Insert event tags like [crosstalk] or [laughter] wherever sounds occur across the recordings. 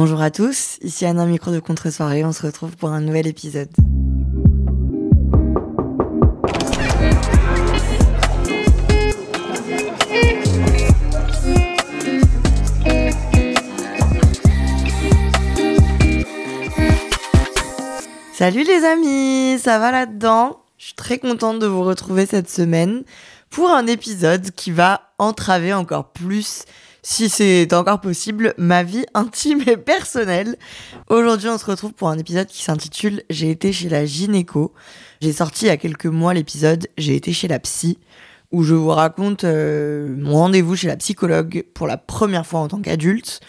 Bonjour à tous, ici Anna Micro de Contre-soirée, on se retrouve pour un nouvel épisode. Salut les amis, ça va là-dedans? Je suis très contente de vous retrouver cette semaine pour un épisode qui va entraver encore plus, si c'est encore possible, ma vie intime et personnelle. Aujourd'hui, on se retrouve pour un épisode qui s'intitule J'ai été chez la gynéco. J'ai sorti il y a quelques mois l'épisode J'ai été chez la psy, où je vous raconte euh, mon rendez-vous chez la psychologue pour la première fois en tant qu'adulte.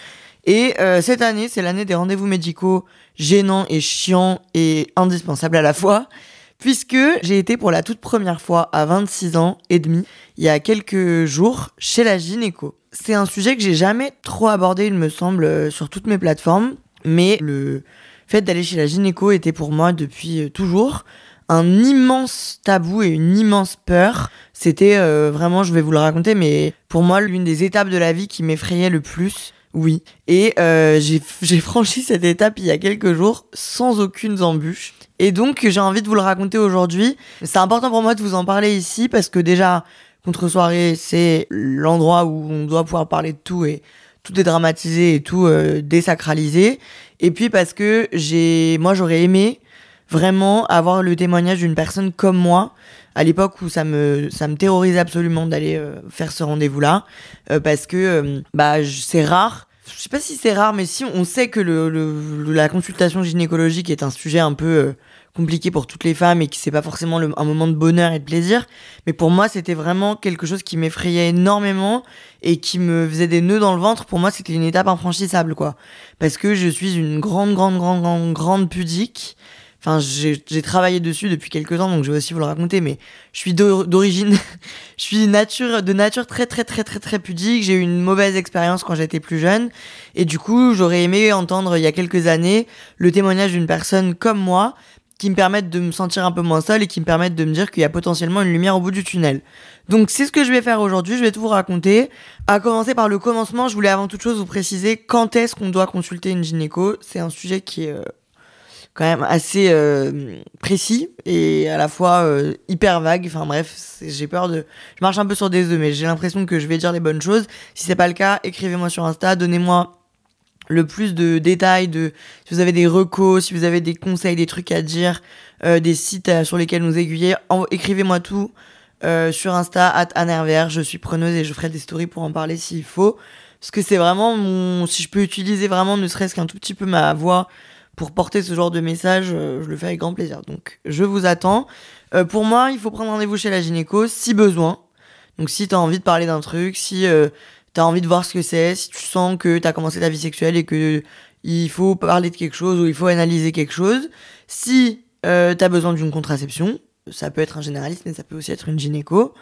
Et euh, cette année, c'est l'année des rendez-vous médicaux gênants et chiants et indispensables à la fois, puisque j'ai été pour la toute première fois à 26 ans et demi, il y a quelques jours, chez la gynéco. C'est un sujet que j'ai jamais trop abordé, il me semble, euh, sur toutes mes plateformes, mais le fait d'aller chez la gynéco était pour moi depuis euh, toujours un immense tabou et une immense peur. C'était euh, vraiment, je vais vous le raconter, mais pour moi, l'une des étapes de la vie qui m'effrayait le plus. Oui. Et [laughs] j'ai franchi cette étape il y a quelques jours sans aucune embûche. Et donc, j'ai envie de vous le raconter aujourd'hui. C'est important pour moi de vous en parler ici parce que déjà, contre-soirée, c'est l'endroit où on doit pouvoir parler de tout et tout est dramatisé et tout euh, désacralisé. Et puis parce que j'ai, moi, j'aurais aimé vraiment avoir le témoignage d'une personne comme moi à l'époque où ça me ça me terrorisait absolument d'aller euh, faire ce rendez-vous là euh, parce que euh, bah c'est rare je sais pas si c'est rare mais si on sait que le, le, la consultation gynécologique est un sujet un peu compliqué pour toutes les femmes et qui c'est pas forcément un moment de bonheur et de plaisir. Mais pour moi c'était vraiment quelque chose qui m'effrayait énormément et qui me faisait des nœuds dans le ventre. Pour moi c'était une étape infranchissable quoi. Parce que je suis une grande grande grande grande grande pudique. Enfin, j'ai travaillé dessus depuis quelques temps, donc je vais aussi vous le raconter, mais je suis d'origine, [laughs] je suis nature, de nature très très très très très pudique. J'ai eu une mauvaise expérience quand j'étais plus jeune, et du coup, j'aurais aimé entendre il y a quelques années le témoignage d'une personne comme moi, qui me permette de me sentir un peu moins seule et qui me permette de me dire qu'il y a potentiellement une lumière au bout du tunnel. Donc c'est ce que je vais faire aujourd'hui, je vais tout vous raconter. À commencer par le commencement, je voulais avant toute chose vous préciser quand est-ce qu'on doit consulter une gynéco. C'est un sujet qui est euh, quand même assez euh, précis et à la fois euh, hyper vague. Enfin bref, j'ai peur de. Je marche un peu sur des œufs, mais j'ai l'impression que je vais dire les bonnes choses. Si c'est pas le cas, écrivez-moi sur Insta, donnez-moi le plus de détails de si vous avez des recos, si vous avez des conseils, des trucs à dire, euh, des sites sur lesquels nous aiguiller, écrivez-moi tout sur Insta at Je suis preneuse et je ferai des stories pour en parler s'il faut. Parce que c'est vraiment mon. Si je peux utiliser vraiment ne serait-ce qu'un tout petit peu ma voix pour porter ce genre de message, euh, je le fais avec grand plaisir. Donc, je vous attends. Euh, pour moi, il faut prendre rendez-vous chez la gynéco si besoin. Donc, si tu as envie de parler d'un truc, si euh, tu as envie de voir ce que c'est, si tu sens que tu as commencé ta vie sexuelle et que il faut parler de quelque chose ou il faut analyser quelque chose. Si euh, tu as besoin d'une contraception, ça peut être un généraliste, mais ça peut aussi être une gynéco.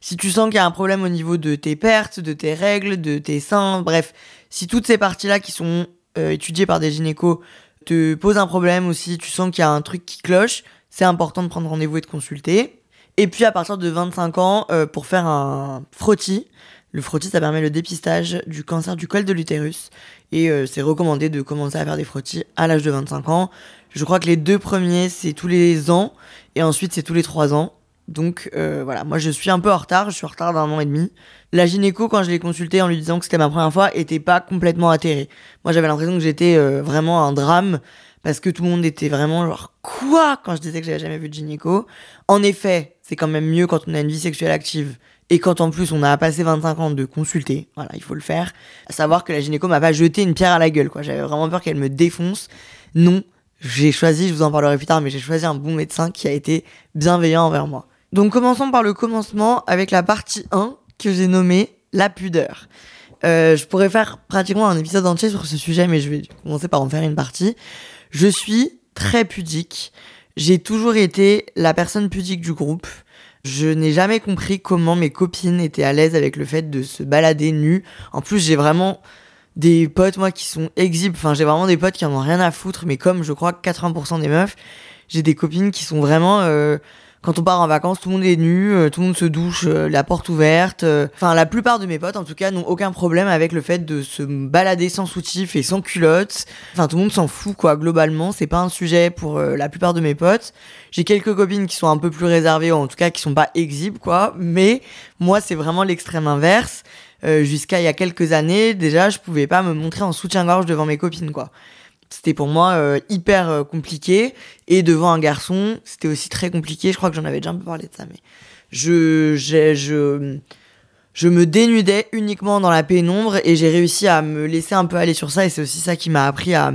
Si tu sens qu'il y a un problème au niveau de tes pertes, de tes règles, de tes seins, bref, si toutes ces parties-là qui sont étudiées par des gynécos te pose un problème aussi, tu sens qu'il y a un truc qui cloche, c'est important de prendre rendez-vous et de consulter. Et puis à partir de 25 ans, euh, pour faire un frottis, le frottis ça permet le dépistage du cancer du col de l'utérus et euh, c'est recommandé de commencer à faire des frottis à l'âge de 25 ans. Je crois que les deux premiers c'est tous les ans et ensuite c'est tous les trois ans. Donc euh, voilà, moi je suis un peu en retard, je suis en retard d'un an et demi. La gynéco, quand je l'ai consultée en lui disant que c'était ma première fois, était pas complètement atterrée. Moi j'avais l'impression que j'étais euh, vraiment un drame parce que tout le monde était vraiment genre quoi? Quand je disais que j'avais jamais vu de gynéco. En effet, c'est quand même mieux quand on a une vie sexuelle active et quand en plus on a passé 25 ans de consulter, voilà, il faut le faire. À savoir que la gynéco m'a pas jeté une pierre à la gueule, quoi. J'avais vraiment peur qu'elle me défonce. Non, j'ai choisi, je vous en parlerai plus tard, mais j'ai choisi un bon médecin qui a été bienveillant envers moi. Donc commençons par le commencement avec la partie 1 que j'ai nommée la pudeur. Euh, je pourrais faire pratiquement un épisode entier sur ce sujet, mais je vais commencer par en faire une partie. Je suis très pudique. J'ai toujours été la personne pudique du groupe. Je n'ai jamais compris comment mes copines étaient à l'aise avec le fait de se balader nues. En plus, j'ai vraiment des potes, moi, qui sont exhibes. Enfin, j'ai vraiment des potes qui en ont rien à foutre, mais comme je crois que 80% des meufs, j'ai des copines qui sont vraiment... Euh, quand on part en vacances, tout le monde est nu, euh, tout le monde se douche, euh, la porte ouverte. euh. Enfin, la plupart de mes potes, en tout cas, n'ont aucun problème avec le fait de se balader sans soutif et sans culotte. Enfin, tout le monde s'en fout, quoi. Globalement, c'est pas un sujet pour la plupart de mes potes. J'ai quelques copines qui sont un peu plus réservées, ou en tout cas qui sont pas exhibes, quoi. Mais moi, c'est vraiment l'extrême inverse. Euh, Jusqu'à il y a quelques années, déjà, je pouvais pas me montrer en soutien-gorge devant mes copines, quoi. C'était pour moi euh, hyper euh, compliqué. Et devant un garçon, c'était aussi très compliqué. Je crois que j'en avais déjà un peu parlé de ça, mais je, j'ai- je, je me dénudais uniquement dans la pénombre et j'ai réussi à me laisser un peu aller sur ça. Et c'est aussi ça qui m'a appris à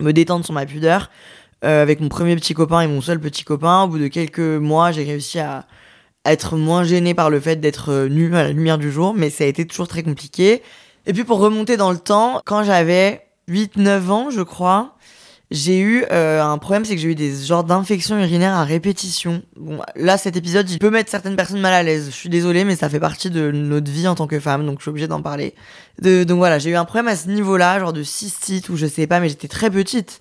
me détendre sur ma pudeur. Euh, avec mon premier petit copain et mon seul petit copain, au bout de quelques mois, j'ai réussi à être moins gênée par le fait d'être nue à la lumière du jour, mais ça a été toujours très compliqué. Et puis pour remonter dans le temps, quand j'avais 8-9 ans, je crois, j'ai eu euh, un problème, c'est que j'ai eu des genres d'infections urinaires à répétition. Bon, là, cet épisode, il peut mettre certaines personnes mal à l'aise. Je suis désolée, mais ça fait partie de notre vie en tant que femme, donc je suis obligée d'en parler. De, donc voilà, j'ai eu un problème à ce niveau-là, genre de cystite ou je sais pas, mais j'étais très petite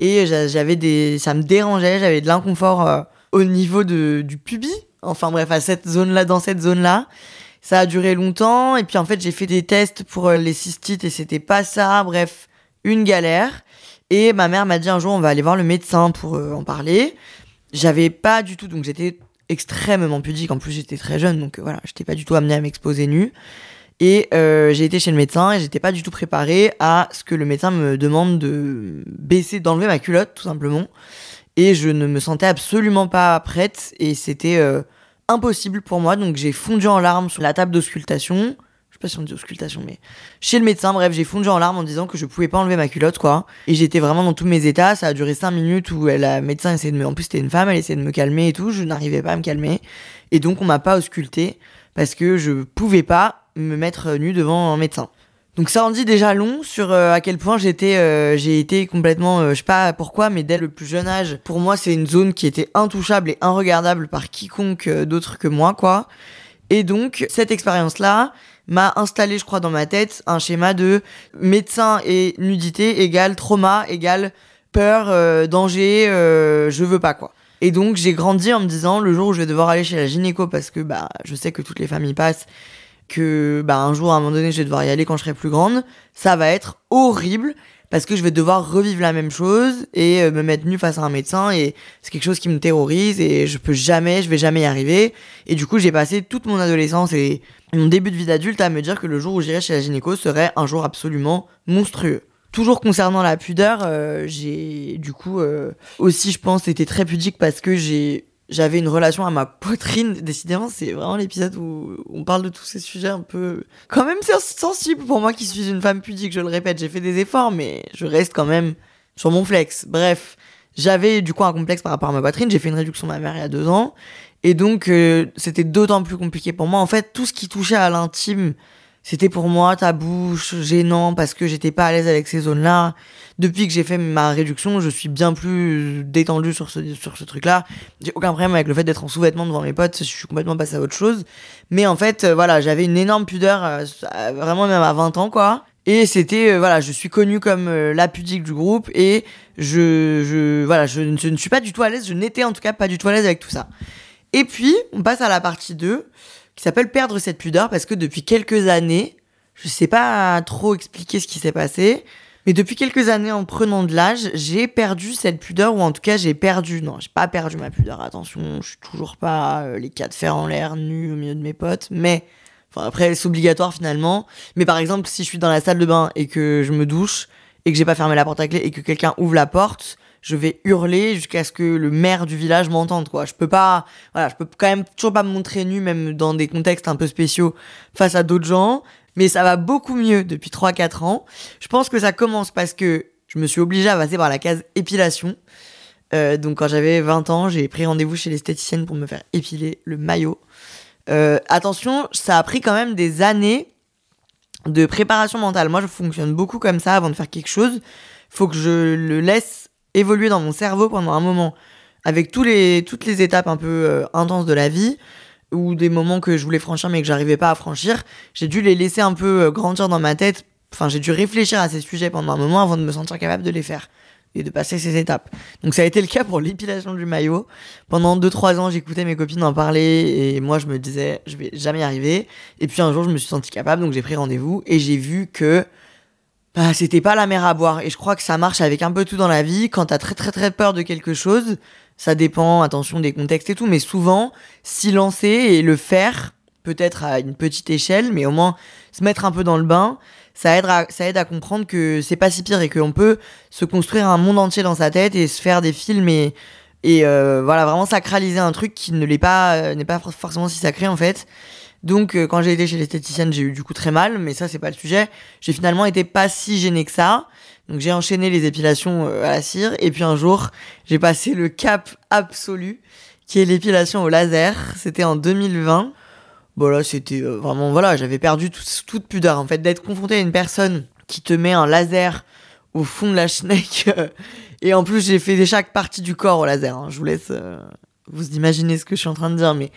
et j'a- j'avais des, ça me dérangeait, j'avais de l'inconfort euh, au niveau de du pubis. Enfin bref, à cette zone-là, dans cette zone-là. Ça a duré longtemps et puis en fait j'ai fait des tests pour euh, les cystites et c'était pas ça. Bref, une galère. Et ma mère m'a dit un jour on va aller voir le médecin pour euh, en parler. J'avais pas du tout, donc j'étais extrêmement pudique. En plus j'étais très jeune, donc euh, voilà, j'étais pas du tout amenée à m'exposer nue. Et euh, j'ai été chez le médecin et j'étais pas du tout préparée à ce que le médecin me demande de baisser, d'enlever ma culotte tout simplement. Et je ne me sentais absolument pas prête et c'était euh, impossible pour moi. Donc j'ai fondu en larmes sur la table d'auscultation. Sais pas si on dit auscultation, mais chez le médecin, bref, j'ai fondu en larmes en disant que je pouvais pas enlever ma culotte, quoi. Et j'étais vraiment dans tous mes états. Ça a duré cinq minutes où la médecin essayait de me, en plus c'était une femme, elle essayait de me calmer et tout. Je n'arrivais pas à me calmer. Et donc on m'a pas ausculté parce que je pouvais pas me mettre nue devant un médecin. Donc ça en dit déjà long sur euh, à quel point j'étais euh, j'ai été complètement euh, je sais pas pourquoi mais dès le plus jeune âge pour moi c'est une zone qui était intouchable et inregardable par quiconque euh, d'autre que moi quoi. Et donc cette expérience là m'a installé je crois dans ma tête un schéma de médecin et nudité égale trauma égale peur euh, danger euh, je veux pas quoi. Et donc j'ai grandi en me disant le jour où je vais devoir aller chez la gynéco parce que bah je sais que toutes les familles passent que bah un jour à un moment donné je vais devoir y aller quand je serai plus grande, ça va être horrible parce que je vais devoir revivre la même chose et euh, me mettre nue face à un médecin et c'est quelque chose qui me terrorise et je peux jamais, je vais jamais y arriver et du coup j'ai passé toute mon adolescence et mon début de vie d'adulte à me dire que le jour où j'irai chez la gynéco serait un jour absolument monstrueux. Toujours concernant la pudeur, euh, j'ai du coup euh, aussi je pense été très pudique parce que j'ai j'avais une relation à ma poitrine. [laughs] Décidément, c'est vraiment l'épisode où on parle de tous ces sujets un peu quand même c'est sensible pour moi qui suis une femme pudique. Je le répète, j'ai fait des efforts, mais je reste quand même sur mon flex. Bref, j'avais du coup un complexe par rapport à ma poitrine. J'ai fait une réduction ma mère il y a deux ans, et donc euh, c'était d'autant plus compliqué pour moi. En fait, tout ce qui touchait à l'intime, c'était pour moi tabou, gênant parce que j'étais pas à l'aise avec ces zones-là. Depuis que j'ai fait ma réduction, je suis bien plus détendue sur ce, sur ce truc-là. J'ai aucun problème avec le fait d'être en sous-vêtements devant mes potes, je suis complètement passée à autre chose. Mais en fait, euh, voilà, j'avais une énorme pudeur, euh, euh, vraiment même à 20 ans, quoi. Et c'était, euh, voilà, je suis connue comme euh, la pudique du groupe et je, je, voilà, je, je ne suis pas du tout à l'aise, je n'étais en tout cas pas du tout à l'aise avec tout ça. Et puis, on passe à la partie 2, qui s'appelle Perdre cette pudeur, parce que depuis quelques années, je sais pas trop expliquer ce qui s'est passé, mais depuis quelques années, en prenant de l'âge, j'ai perdu cette pudeur, ou en tout cas, j'ai perdu, non, j'ai pas perdu ma pudeur, attention, je suis toujours pas euh, les cas de fer en l'air, nu au milieu de mes potes, mais, enfin, après, c'est obligatoire finalement, mais par exemple, si je suis dans la salle de bain et que je me douche, et que j'ai pas fermé la porte à clé, et que quelqu'un ouvre la porte, je vais hurler jusqu'à ce que le maire du village m'entende, quoi. Je peux pas, voilà, je peux quand même toujours pas me montrer nu, même dans des contextes un peu spéciaux, face à d'autres gens, mais ça va beaucoup mieux depuis 3-4 ans. Je pense que ça commence parce que je me suis obligée à passer par la case épilation. Euh, donc quand j'avais 20 ans, j'ai pris rendez-vous chez l'esthéticienne pour me faire épiler le maillot. Euh, attention, ça a pris quand même des années de préparation mentale. Moi, je fonctionne beaucoup comme ça avant de faire quelque chose. Faut que je le laisse évoluer dans mon cerveau pendant un moment avec tous les, toutes les étapes un peu euh, intenses de la vie ou des moments que je voulais franchir mais que j'arrivais pas à franchir, j'ai dû les laisser un peu euh, grandir dans ma tête. Enfin, j'ai dû réfléchir à ces sujets pendant un moment avant de me sentir capable de les faire et de passer ces étapes. Donc ça a été le cas pour l'épilation du maillot. Pendant 2-3 ans, j'écoutais mes copines en parler et moi je me disais je vais jamais y arriver. Et puis un jour, je me suis senti capable, donc j'ai pris rendez-vous et j'ai vu que bah, c'était pas la mer à boire. Et je crois que ça marche avec un peu tout dans la vie. Quand t'as très très très peur de quelque chose, ça dépend, attention, des contextes et tout, mais souvent, s'y lancer et le faire, peut-être à une petite échelle, mais au moins se mettre un peu dans le bain, ça aide à, comprendre que c'est pas si pire et qu'on peut se construire un monde entier dans sa tête et se faire des films et, et euh, voilà, vraiment sacraliser un truc qui ne l'est pas, euh, n'est pas forcément si sacré en fait. Donc euh, quand j'ai été chez l'esthéticienne, j'ai eu du coup très mal, mais ça c'est pas le sujet. J'ai finalement été pas si gêné que ça. Donc j'ai enchaîné les épilations euh, à la cire et puis un jour, j'ai passé le cap absolu qui est l'épilation au laser. C'était en 2020. Bon là, c'était euh, vraiment voilà, j'avais perdu toute pudeur en fait d'être confronté à une personne qui te met un laser au fond de la schneck [laughs] et en plus, j'ai fait chaque partie du corps au laser. Hein. Je vous laisse vous imaginer ce que je suis en train de dire mais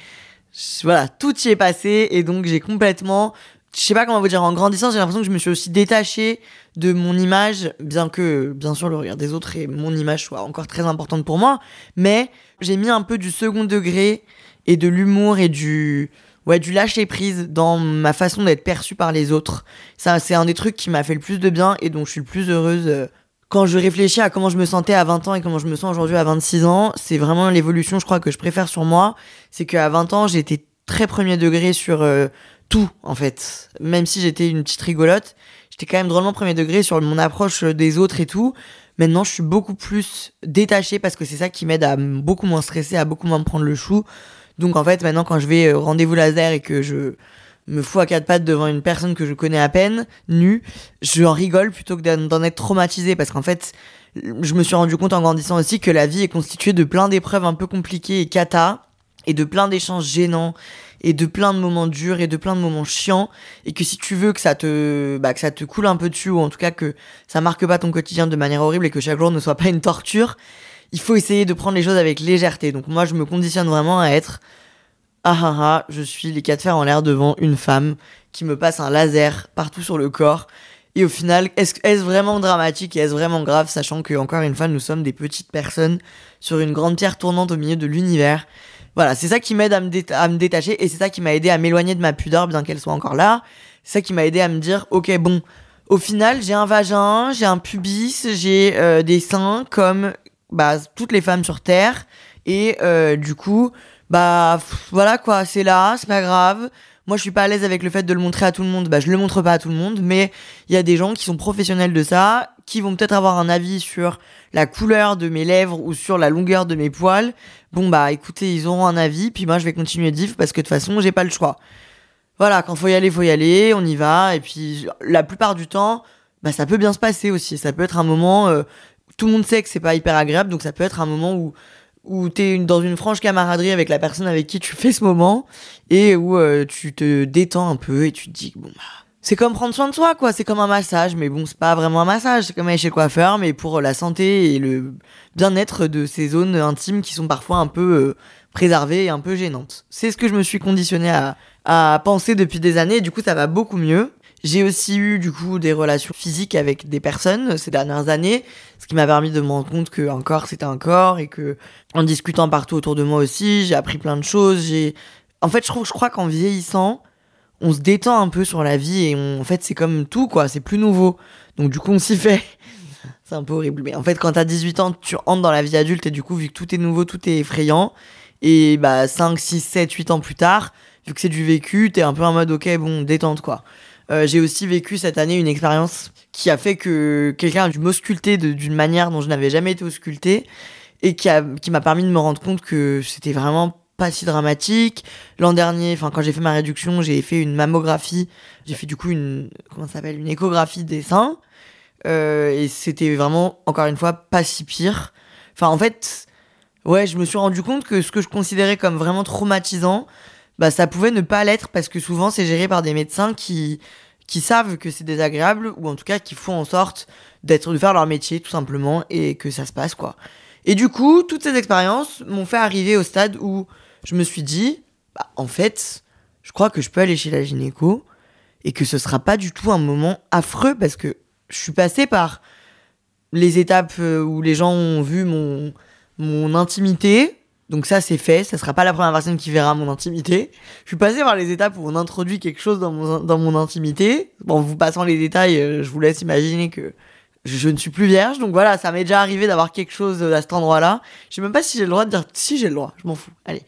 voilà, tout y est passé et donc j'ai complètement je sais pas comment vous dire, en grandissant, j'ai l'impression que je me suis aussi détachée de mon image, bien que, bien sûr, le regard des autres et mon image soit encore très importante pour moi, mais j'ai mis un peu du second degré et de l'humour et du, ouais, du lâcher prise dans ma façon d'être perçue par les autres. Ça, c'est un des trucs qui m'a fait le plus de bien et dont je suis le plus heureuse euh, quand je réfléchis à comment je me sentais à 20 ans et comment je me sens aujourd'hui à 26 ans, c'est vraiment l'évolution, je crois, que je préfère sur moi. C'est qu'à 20 ans, j'étais très premier degré sur euh, tout, en fait. Même si j'étais une petite rigolote, j'étais quand même drôlement premier degré sur mon approche des autres et tout. Maintenant, je suis beaucoup plus détachée parce que c'est ça qui m'aide à beaucoup moins stresser, à beaucoup moins me prendre le chou. Donc, en fait, maintenant, quand je vais euh, rendez-vous laser et que je me fous à quatre pattes devant une personne que je connais à peine, nue, je en rigole plutôt que d'en être traumatisé parce qu'en fait, je me suis rendu compte en grandissant aussi que la vie est constituée de plein d'épreuves un peu compliquées et cata et de plein d'échanges gênants et de plein de moments durs et de plein de moments chiants et que si tu veux que ça te bah, que ça te coule un peu dessus ou en tout cas que ça marque pas ton quotidien de manière horrible et que chaque jour ne soit pas une torture, il faut essayer de prendre les choses avec légèreté. Donc moi je me conditionne vraiment à être ah ah ah, je suis les quatre fers en l'air devant une femme qui me passe un laser partout sur le corps. Et au final, est-ce vraiment dramatique et est-ce vraiment grave, sachant que, encore une fois, nous sommes des petites personnes sur une grande pierre tournante au milieu de l'univers. Voilà, c'est ça qui m'aide à, me détacher et c'est ça qui m'a aidé à m'éloigner de ma pudeur, bien qu'elle soit encore là. C'est ça qui m'a aidé à me dire, ok, bon, au final, j'ai un vagin, j'ai un pubis, j'ai euh, des seins comme bah, toutes les femmes sur Terre. Et euh, du coup, bah voilà quoi, c'est là, c'est pas grave. Moi, je suis pas à l'aise avec le fait de le montrer à tout le monde. Bah, je le montre pas à tout le monde, mais il y a des gens qui sont professionnels de ça, qui vont peut-être avoir un avis sur la couleur de mes lèvres ou sur la longueur de mes poils. Bon, bah, écoutez, ils auront un avis, puis moi, je vais continuer de vivre parce que de toute façon, j'ai pas le choix. Voilà, quand faut y aller, faut y aller, on y va, et puis la plupart du temps, bah, ça peut bien se passer aussi. Ça peut être un moment, euh, tout le monde sait que c'est pas hyper agréable, donc ça peut être un moment où où tu es dans une franche camaraderie avec la personne avec qui tu fais ce moment et où euh, tu te détends un peu et tu te dis bon bah c'est comme prendre soin de soi quoi, c'est comme un massage mais bon c'est pas vraiment un massage, c'est comme aller chez le coiffeur mais pour la santé et le bien-être de ces zones intimes qui sont parfois un peu euh, préservées et un peu gênantes. C'est ce que je me suis conditionné à, à penser depuis des années et du coup ça va beaucoup mieux. J'ai aussi eu du coup des relations physiques avec des personnes ces dernières années, ce qui m'a permis de me rendre compte qu'un corps c'était un corps et que en discutant partout autour de moi aussi, j'ai appris plein de choses. J'ai, en fait, je trouve, je crois qu'en vieillissant, on se détend un peu sur la vie et en fait c'est comme tout quoi, c'est plus nouveau. Donc du coup on s'y [laughs] fait. c'est un peu horrible, mais en fait quand t'as 18 ans, tu entres dans la vie adulte et du coup vu que tout est nouveau, tout est effrayant et bah 5, 6, 7, 8 ans plus tard, vu que c'est du vécu, t'es un peu en mode ok bon détente quoi. Euh, j'ai aussi vécu cette année une expérience qui a fait que quelqu'un a dû m'ausculter d'une manière dont je n'avais jamais été ausculté et qui a qui m'a permis de me rendre compte que c'était vraiment pas si dramatique. L'an dernier, enfin quand j'ai fait ma réduction, j'ai fait une mammographie, j'ai fait du coup une comment s'appelle une échographie des seins euh, et c'était vraiment encore une fois pas si pire. Enfin en fait, ouais, je me suis rendu compte que ce que je considérais comme vraiment traumatisant, bah ça pouvait ne pas l'être parce que souvent c'est géré par des médecins qui qui savent que c'est désagréable ou en tout cas qui font en sorte d'être de faire leur métier tout simplement et que ça se passe quoi. Et du coup, toutes ces expériences m'ont fait arriver au stade où je me suis dit, bah, en fait, je crois que je peux aller chez la gynéco et que ce sera pas du tout un moment affreux parce que je suis passée par les étapes euh, où les gens ont vu mon, mon intimité. Donc ça, c'est fait. Ça sera pas la première personne qui verra mon intimité. Je suis passée par les étapes où on introduit quelque chose dans mon, dans mon intimité. En vous passant les détails, euh, je vous laisse imaginer que je, ne suis plus vierge. Donc voilà, ça m'est déjà arrivé d'avoir quelque chose à cet endroit-là. Je sais même pas si j'ai le droit de dire si j'ai le droit. Je m'en fous. Allez.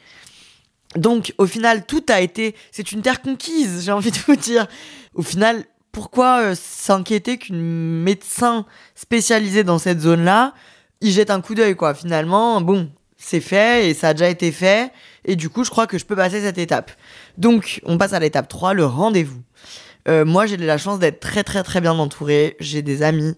Donc, au final, tout a été. C'est une terre conquise, j'ai envie de vous dire. Au final, pourquoi euh, s'inquiéter qu'une médecin spécialisée dans cette zone-là, il jette un coup d'œil, quoi. Finalement, bon, c'est fait et ça a déjà été fait. Et du coup, je crois que je peux passer cette étape. Donc, on passe à l'étape 3, le rendez-vous. Euh, moi, j'ai la chance d'être très, très, très bien entourée. J'ai des amis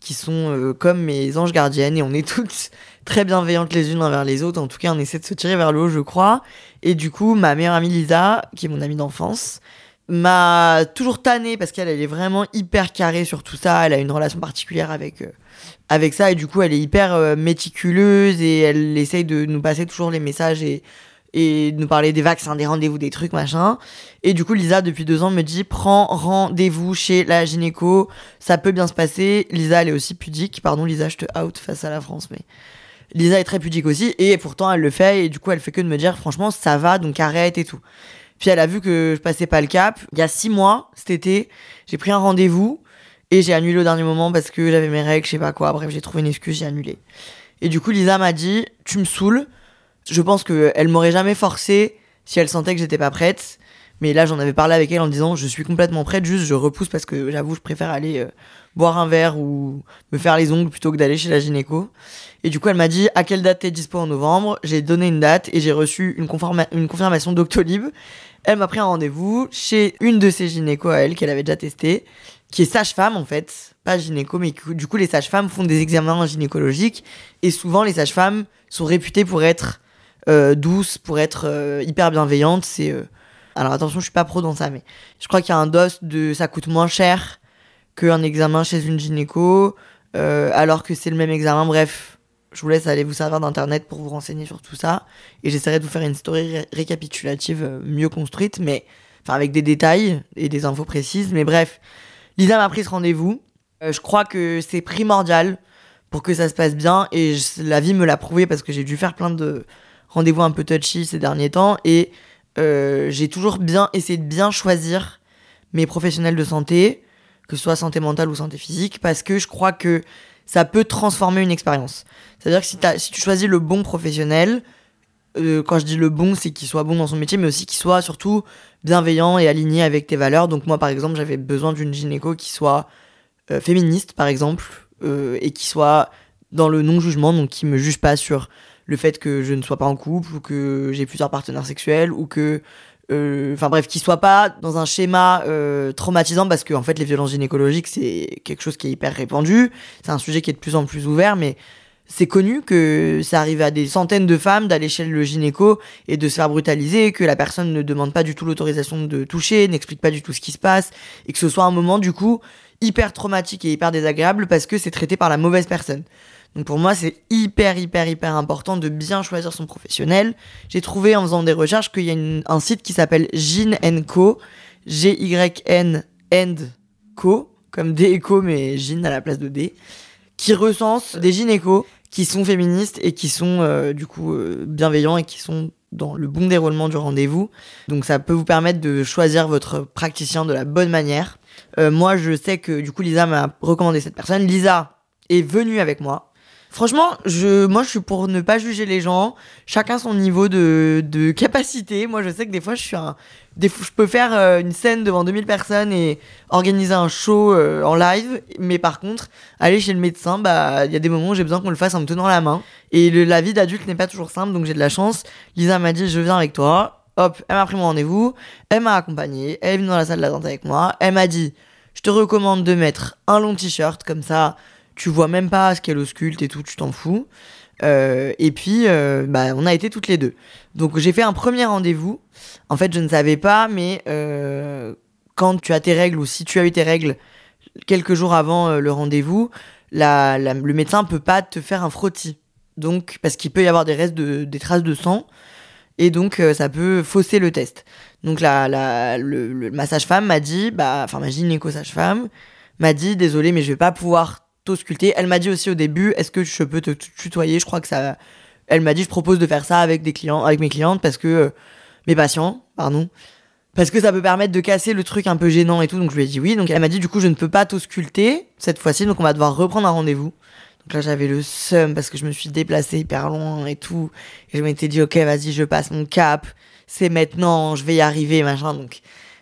qui sont euh, comme mes anges gardiennes et on est [laughs] toutes très bienveillantes les unes envers les autres. En tout cas, on essaie de se tirer vers le haut, je crois. Et du coup, ma meilleure amie Lisa, qui est mon amie d'enfance, m'a toujours tannée parce qu'elle elle est vraiment hyper carrée sur tout ça. Elle a une relation particulière avec, euh, avec ça et du coup, elle est hyper euh, méticuleuse et elle essaye de nous passer toujours les messages et, et nous parler des vaccins, des rendez-vous, des trucs, machin. Et du coup, Lisa, depuis deux ans, me dit prends rendez-vous chez la gynéco, ça peut bien se passer. Lisa, elle est aussi pudique. Pardon, Lisa, je te out face à la France, mais. Lisa est très pudique aussi, et pourtant elle le fait, et du coup elle fait que de me dire franchement ça va, donc arrête et tout. Puis elle a vu que je passais pas le cap. Il y a six mois, cet été, j'ai pris un rendez-vous et j'ai annulé au dernier moment parce que j'avais mes règles, je sais pas quoi. Bref, j'ai trouvé une excuse, j'ai annulé. Et du coup, Lisa m'a dit Tu me saoules. Je pense qu'elle m'aurait jamais forcé si elle sentait que j'étais pas prête. Mais là, j'en avais parlé avec elle en disant Je suis complètement prête, juste je repousse parce que j'avoue, je préfère aller euh, boire un verre ou me faire les ongles plutôt que d'aller chez la gynéco. Et du coup, elle m'a dit à quelle date t'es dispo en novembre? J'ai donné une date et j'ai reçu une, une confirmation d'Octolib. Elle m'a pris un rendez-vous chez une de ses gynécos à elle, qu'elle avait déjà testé, qui est sage-femme en fait, pas gynéco, mais du coup les sages-femmes font des examens gynécologiques et souvent les sages-femmes sont réputées pour être euh, douces, pour être euh, hyper bienveillantes. C'est euh, alors attention, je suis pas pro dans ça, mais je crois qu'il y a un dos de ça coûte moins cher qu'un examen chez une gynéco, alors que c'est le même examen. Bref, je vous laisse aller vous servir d'internet pour vous renseigner sur tout ça. Et j'essaierai de vous faire une story récapitulative mieux construite, mais enfin avec des détails et des infos précises. Mais bref, Lisa m'a pris ce rendez-vous. Euh, je crois que c'est primordial pour que ça se passe bien. Et la vie me l'a prouvé parce que j'ai dû faire plein de rendez-vous un peu touchy ces derniers temps. Et euh, j'ai toujours bien essayé de bien choisir mes professionnels de santé, que ce soit santé mentale ou santé physique, parce que je crois que ça peut transformer une expérience. C'est-à-dire que si, si, tu choisis le bon professionnel, euh, quand je dis le bon, c'est qu'il soit bon dans son métier, mais aussi qu'il soit surtout bienveillant et aligné avec tes valeurs. Donc moi, par exemple, j'avais besoin d'une gynéco qui soit euh, féministe, par exemple, euh, et qui soit dans le non-jugement, donc qui me juge pas sur le fait que je ne sois pas en couple, ou que j'ai plusieurs partenaires sexuels, ou que enfin bref, qu'il soit pas dans un schéma traumatisant parce que en fait les violences gynécologiques c'est quelque chose qui est hyper répandu, c'est un sujet qui est de plus en plus ouvert, mais c'est connu que ça arrive à des centaines de femmes d'aller chez le gynéco et de se faire brutaliser, que la personne ne demande pas du tout l'autorisation de toucher, n'explique pas du tout ce qui se passe, et que ce soit un moment du coup hyper traumatique et hyper désagréable parce que c'est traité par la mauvaise personne. Donc pour moi, c'est hyper, hyper, hyper important de bien choisir son professionnel. J'ai trouvé en faisant des recherches qu'il y a un site qui s'appelle Gyn Co. G-Y-N Co. Comme D éco, mais Gyn à la place de D. Qui recense des gynécos qui sont féministes et qui sont euh, du coup euh, bienveillants et qui sont dans le bon déroulement du rendez-vous. Donc ça peut vous permettre de choisir votre praticien de la bonne manière. Euh, moi, je sais que du coup Lisa m'a recommandé cette personne. Lisa est venue avec moi Franchement, je, moi, je suis pour ne pas juger les gens. Chacun son niveau de, de capacité. Moi, je sais que des fois, je suis un, je peux faire euh, une scène devant 2000 personnes et organiser un show euh, en live. Mais par contre, aller chez le médecin, bah, il y a des moments où j'ai besoin qu'on le fasse en me tenant la main. Et le, la vie d'adulte n'est pas toujours simple, donc j'ai de la chance. Lisa m'a dit, je viens avec toi. Hop, elle m'a pris mon rendez-vous. Elle m'a accompagné. Elle est venue dans la salle d'attente avec moi. Elle m'a dit, je te recommande de mettre un long t-shirt comme ça tu vois même pas ce qu'elle ausculte et tout, tu t'en fous. Euh, et puis, euh, bah, on a été toutes les deux. Donc, j'ai fait un premier rendez-vous. En fait, je ne savais pas, mais euh, quand tu as tes règles ou si tu as eu tes règles quelques jours avant le rendez-vous, le médecin peut pas te faire un frottis. Donc, parce qu'il peut y avoir des restes de, des traces de sang. Et donc, ça peut fausser le test. Donc, la, la, le, le- ma sage-femme m'a dit, bah, enfin, ma gynéco-sage-femme m'a dit, désolé, mais je vais pas pouvoir t'ausculter. Elle m'a dit aussi au début, est-ce que je peux te tutoyer? Je crois que ça. Elle m'a dit, je propose de faire ça avec des clients, avec mes clientes parce que euh, mes patients, pardon, parce que ça peut permettre de casser le truc un peu gênant et tout. Donc je lui ai dit oui. Donc elle m'a dit du coup je ne peux pas t'ausculter cette fois-ci, donc on va devoir reprendre un rendez-vous. Donc là j'avais le seum parce que je me suis déplacée hyper loin et tout. Et je m'étais dit ok vas-y je passe mon cap, c'est maintenant, je vais y arriver machin. Donc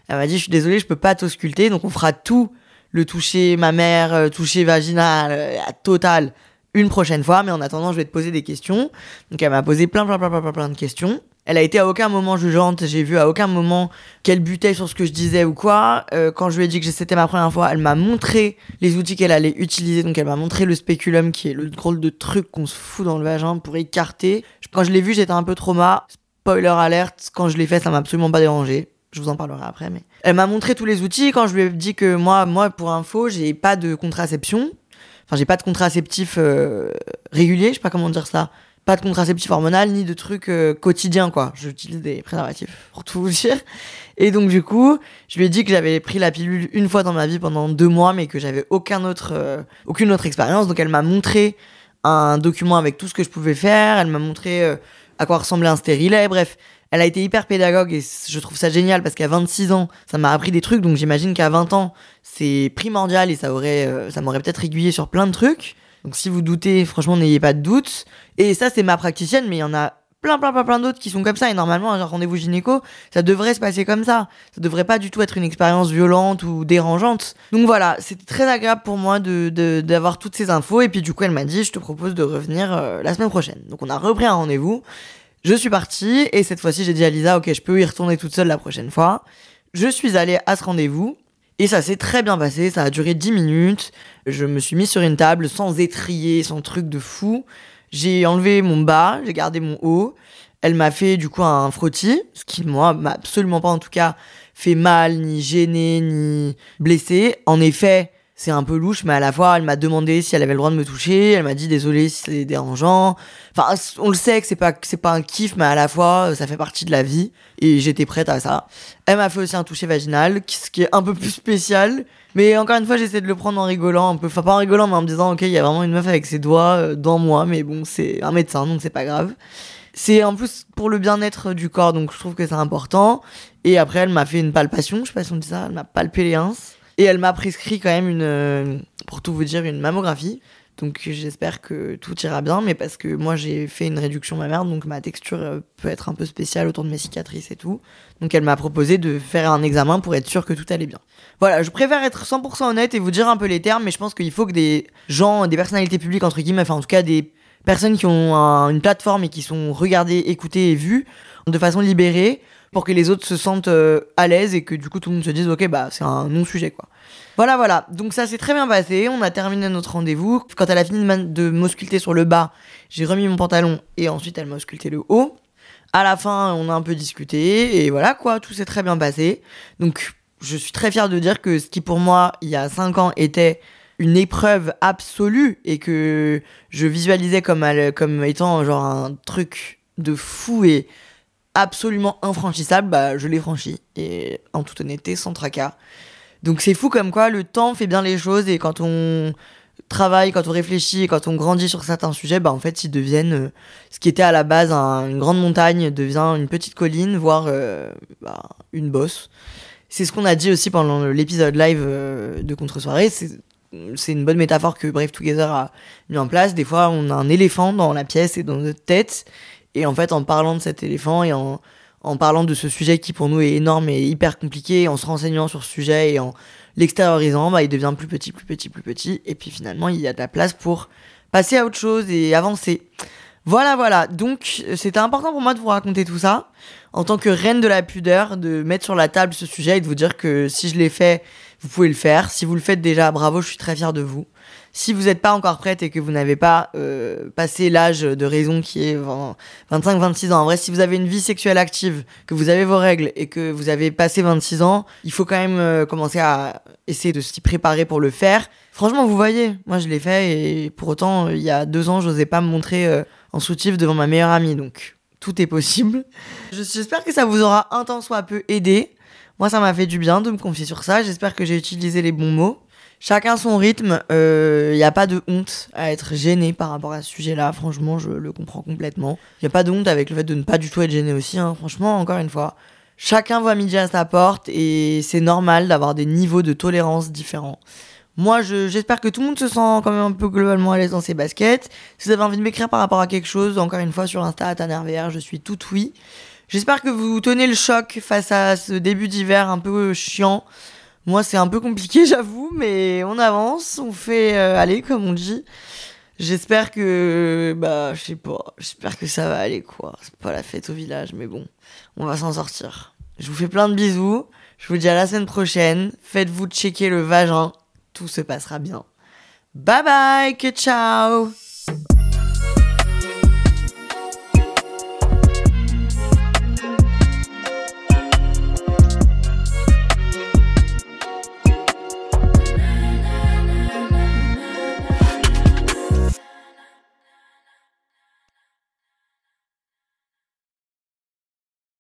elle m'a dit je suis désolée je peux pas t'ausculter, donc on fera tout le toucher ma mère, euh, toucher vaginal, euh, total une prochaine fois. Mais en attendant je vais te poser des questions. Donc elle m'a posé plein plein plein plein plein de questions. Elle a été à aucun moment jugeante, j'ai vu à aucun moment qu'elle butait sur ce que je disais ou quoi. Euh, quand je lui ai dit que c'était ma première fois, elle m'a montré les outils qu'elle allait utiliser. Donc elle m'a montré le spéculum qui est le drôle de truc qu'on se fout dans le vagin pour écarter. Quand je l'ai vu, j'étais un peu trauma. Spoiler alerte, quand je l'ai fait, ça m'a absolument pas dérangé. Je vous en parlerai après, mais elle m'a montré tous les outils. Quand je lui ai dit que moi, moi pour info, j'ai pas de contraception. Enfin, j'ai pas de contraceptif euh, régulier, je sais pas comment dire ça. Pas de contraceptif hormonal ni de trucs euh, quotidiens, quoi. J'utilise des préservatifs, pour tout vous dire. Et donc, du coup, je lui ai dit que j'avais pris la pilule une fois dans ma vie pendant deux mois, mais que j'avais aucun autre, euh, aucune autre expérience. Donc, elle m'a montré un document avec tout ce que je pouvais faire. Elle m'a montré euh, à quoi ressemblait un stérilet. Bref, elle a été hyper pédagogue et je trouve ça génial parce qu'à 26 ans, ça m'a appris des trucs. Donc, j'imagine qu'à 20 ans, c'est primordial et ça aurait, euh, ça m'aurait peut-être aiguillé sur plein de trucs. Donc, si vous doutez, franchement, n'ayez pas de doute. Et ça, c'est ma praticienne, mais il y en a plein, plein, plein, plein d'autres qui sont comme ça. Et normalement, un rendez-vous gynéco, ça devrait se passer comme ça. Ça devrait pas du tout être une expérience violente ou dérangeante. Donc voilà, c'était très agréable pour moi de- d'avoir toutes ces infos. Et puis du coup, elle m'a dit, je te propose de revenir euh, la semaine prochaine. Donc on a repris un rendez-vous. Je suis partie et cette fois-ci, j'ai dit à Lisa, ok, je peux y retourner toute seule la prochaine fois. Je suis allée à ce rendez-vous. Et ça s'est très bien passé, ça a duré 10 minutes. Je me suis mis sur une table sans étrier, sans truc de fou. J'ai enlevé mon bas, j'ai gardé mon haut. Elle m'a fait du coup un frottis, ce qui moi m'a absolument pas en tout cas fait mal, ni gêné, ni blessé. En effet, c'est un peu louche, mais à la fois elle m'a demandé si elle avait le droit de me toucher. Elle m'a dit désolé si c'est dérangeant. Enfin, on le sait que c'est pas c'est pas un kiff, mais à la fois ça fait partie de la vie et j'étais prête à ça. Elle m'a fait aussi un toucher vaginal, ce qui est un peu plus spécial. Mais encore une fois, j'essaie de le prendre en rigolant un peu. Enfin, pas en rigolant, mais en me disant, ok, il y a vraiment une meuf avec ses doigts euh, dans moi, mais bon, c'est un médecin, donc c'est pas grave. C'est en plus pour le bien-être du corps, donc je trouve que c'est important. Et après, elle m'a fait une palpation, je sais pas si on dit ça, elle m'a palpé les ins. Et elle m'a prescrit quand même une, euh, pour tout vous dire, une mammographie. Donc j'espère que tout ira bien, mais parce que moi j'ai fait une réduction mammaire, donc ma texture euh, peut être un peu spéciale autour de mes cicatrices et tout. Donc elle m'a proposé de faire un examen pour être sûr que tout allait bien. Voilà, je préfère être 100% honnête et vous dire un peu les termes, mais je pense qu'il faut que des gens, des personnalités publiques entre guillemets, enfin en tout cas des personnes qui ont un- une plateforme et qui sont regardées, écoutées et vues de façon libérée pour que les autres se sentent euh, à l'aise et que du coup tout le monde se dise ok bah c'est un non-sujet quoi. Voilà voilà, donc ça s'est très bien passé, on a terminé notre rendez-vous. Quand elle a fini de m'a- de m'ausculter sur le bas, j'ai remis mon pantalon et ensuite elle m'a ausculté le haut. À la fin, on a un peu discuté et voilà quoi, tout s'est très bien passé. Donc je suis très fière de dire que ce qui pour moi il y a 5 ans était une épreuve absolue et que je visualisais comme, comme étant genre un truc de fou et absolument infranchissable, bah je l'ai franchi et en toute honnêteté sans tracas. Donc c'est fou comme quoi le temps fait bien les choses et quand on travaille, quand on réfléchit, quand on grandit sur certains sujets, bah en fait ils deviennent euh, ce qui était à la base un- une grande montagne devient une petite colline, voire euh, bah, une bosse. C'est ce qu'on a dit aussi pendant l'épisode live euh, de Contre-soirée. C'est une bonne métaphore que Brave Together a mis en place. Des fois, on a un éléphant dans la pièce et dans notre tête. Et en fait, en parlant de cet éléphant et en, en parlant de ce sujet qui pour nous est énorme et hyper compliqué, en se renseignant sur ce sujet et en l'extériorisant, bah, il devient plus petit, plus petit, plus petit. Et puis finalement, il y a de la place pour passer à autre chose et avancer. Voilà, voilà. Donc, euh, c'était important pour moi de vous raconter tout ça. En tant que reine de la pudeur, de mettre sur la table ce sujet et de vous dire que si je l'ai fait, vous pouvez le faire. Si vous le faites déjà, bravo, je suis très fière de vous. Si vous n'êtes pas encore prête et que vous n'avez pas euh, passé l'âge de raison qui est 25-26 ans, en vrai, si vous avez une vie sexuelle active, que vous avez vos règles et que vous avez passé 26 ans, il faut quand même euh, commencer à essayer de s'y préparer pour le faire. Franchement, vous voyez, moi je l'ai fait et pour autant, il y a deux ans, je n'osais pas me montrer euh, en soutif devant ma meilleure amie, donc tout est possible. J'espère que ça vous aura un temps soit peu aidé. Moi, ça m'a fait du bien de me confier sur ça. J'espère que j'ai utilisé les bons mots. Chacun son rythme, il euh, n'y a pas de honte à être gêné par rapport à ce sujet-là, franchement, je le comprends complètement. Il n'y a pas de honte avec le fait de ne pas du tout être gêné aussi, hein. franchement, encore une fois. Chacun voit midi à sa porte et c'est normal d'avoir des niveaux de tolérance différents. Moi, j'espère que tout le monde se sent quand même un peu globalement à l'aise dans ses baskets. Si vous avez envie de m'écrire par rapport à quelque chose, encore une fois sur Insta, à Tanervr, je suis tout oui. J'espère que vous tenez le choc face à ce début d'hiver un peu chiant. Moi, c'est un peu compliqué, [laughs] j'avoue, mais on avance, on fait euh, aller, comme on dit. J'espère que, bah, je sais pas, j'espère que ça va aller, quoi. C'est pas la fête au village, mais bon, on va s'en sortir. Je vous fais plein de bisous. Je vous dis à la semaine prochaine. Faites-vous checker le vagin. Tout se passera bien. Bye bye, que ciao